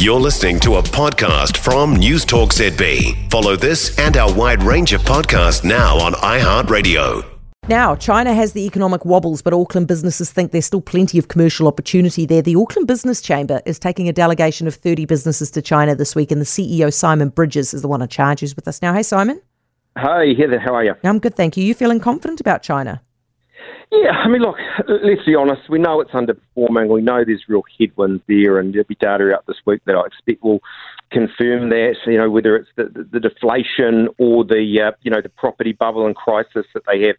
You're listening to a podcast from News Talk ZB. Follow this and our wide range of podcasts now on iHeartRadio. Now, China has the economic wobbles, but Auckland businesses think there's still plenty of commercial opportunity there. The Auckland Business Chamber is taking a delegation of 30 businesses to China this week, and the CEO, Simon Bridges, is the one in charge who's with us now. Hey, Simon. Hi, Heather. How are you? I'm good, thank you. You feeling confident about China? Yeah, I mean, look, let's be honest. We know it's underperforming. We know there's real headwinds there, and there'll be data out this week that I expect will confirm that. You know, whether it's the, the, the deflation or the uh, you know the property bubble and crisis that they have.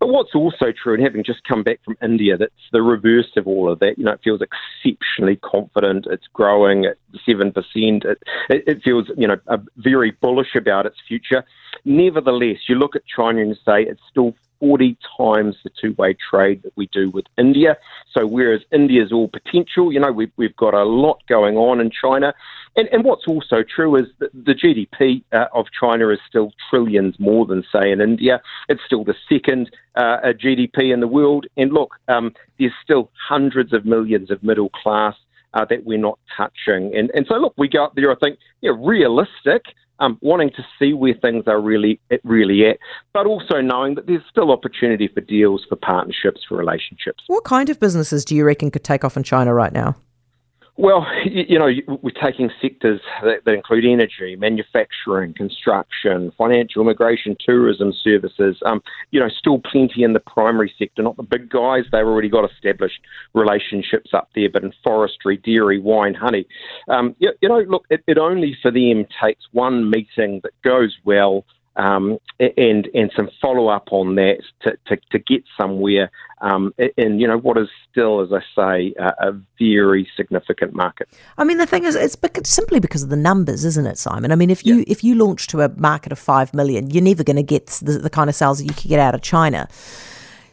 But what's also true, and having just come back from India, that's the reverse of all of that. You know, it feels exceptionally confident. It's growing at seven percent. It, it, it feels you know very bullish about its future. Nevertheless, you look at China and say it's still 40 times the two way trade that we do with India. So, whereas India's all potential, you know, we've, we've got a lot going on in China. And, and what's also true is that the GDP uh, of China is still trillions more than, say, in India. It's still the second uh, GDP in the world. And look, um, there's still hundreds of millions of middle class uh, that we're not touching. And, and so, look, we go up there, I think, know, realistic um, wanting to see where things are really really at, but also knowing that there's still opportunity for deals, for partnerships, for relationships. What kind of businesses do you reckon could take off in China right now? Well, you know, we're taking sectors that, that, include energy, manufacturing, construction, financial, immigration, tourism services. Um, you know, still plenty in the primary sector, not the big guys. They've already got established relationships up there, but in forestry, dairy, wine, honey. Um, you, you, know, look, it, it only for them takes one meeting that goes well um, and and some follow up on that to, to, to get somewhere um, in you know what is still, as I say, a, a, very significant market. I mean, the thing is, it's simply because of the numbers, isn't it, Simon? I mean, if you yeah. if you launch to a market of five million, you're never going to get the, the kind of sales that you could get out of China.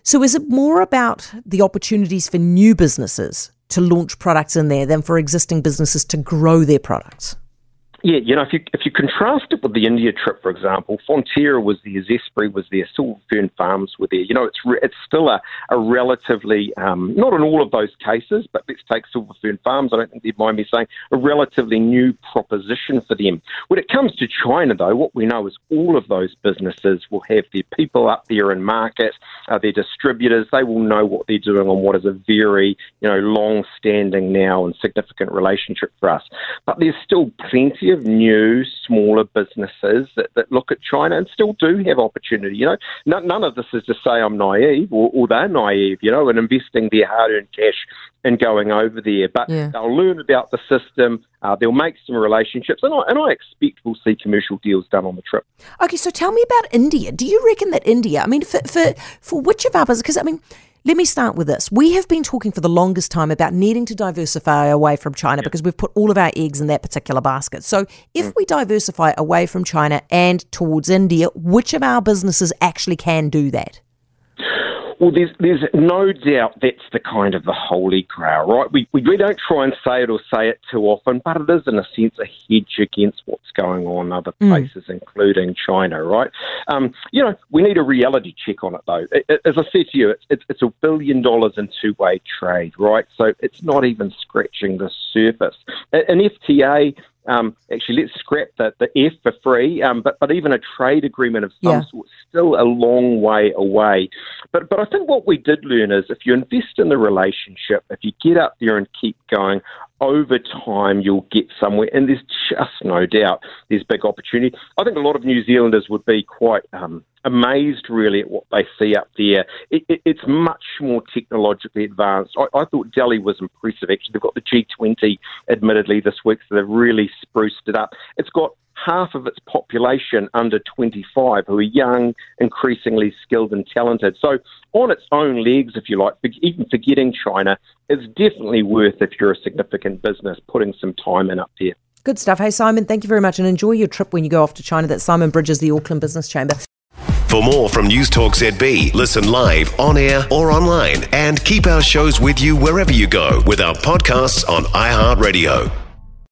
So, is it more about the opportunities for new businesses to launch products in there than for existing businesses to grow their products? Yeah, you know, if you if you contrast it with the India trip, for example, Fonterra was there, Zespri was there, Silver Fern Farms were there. You know, it's re- it's still a, a relatively um, not in all of those cases, but let's take Silver Fern Farms. I don't think they'd mind me saying a relatively new proposition for them. When it comes to China, though, what we know is all of those businesses will have their people up there in market, uh, their distributors. They will know what they're doing on what is a very you know long-standing now and significant relationship for us. But there's still plenty of new, smaller businesses that, that look at China and still do have opportunity. You know, none, none of this is to say I'm naive or, or they're naive, you know, and investing their hard earned cash and going over there. But yeah. they'll learn about the system, uh, they'll make some relationships, and I, and I expect we'll see commercial deals done on the trip. Okay, so tell me about India. Do you reckon that India, I mean, for, for, for which of our businesses, because I mean, let me start with this. We have been talking for the longest time about needing to diversify away from China because we've put all of our eggs in that particular basket. So, if mm. we diversify away from China and towards India, which of our businesses actually can do that? Well, there's, there's no doubt that's the kind of the holy grail, right? We, we, we don't try and say it or say it too often, but it is, in a sense, a hedge against what's going on in other mm. places, mm. including China, right? Um, you know, we need a reality check on it, though. It, as I said to you, it's, it's, it's a billion dollars in two way trade, right? So it's not even scratching the surface. An FTA um, actually, let's scrap the, the F for free, um, but, but even a trade agreement of some yeah. sort still a long way away. But, but I think what we did learn is if you invest in the relationship, if you get up there and keep going, over time you'll get somewhere. And there's just no doubt there's big opportunity. I think a lot of New Zealanders would be quite um, amazed, really, at what they see up there. It, it, it's much more technologically advanced. I, I, thought Delhi was impressive. Actually, they've got the G20, admittedly, this week, so they've really spruced it up. It's got half of its population under 25 who are young, increasingly skilled and talented. So, on its own legs, if you like, even forgetting China, it's definitely worth, if you're a significant business, putting some time in up there. Good stuff. Hey, Simon, thank you very much and enjoy your trip when you go off to China. That's Simon Bridges, the Auckland Business Chamber. For more from News Talk ZB, listen live, on air, or online, and keep our shows with you wherever you go with our podcasts on iHeartRadio.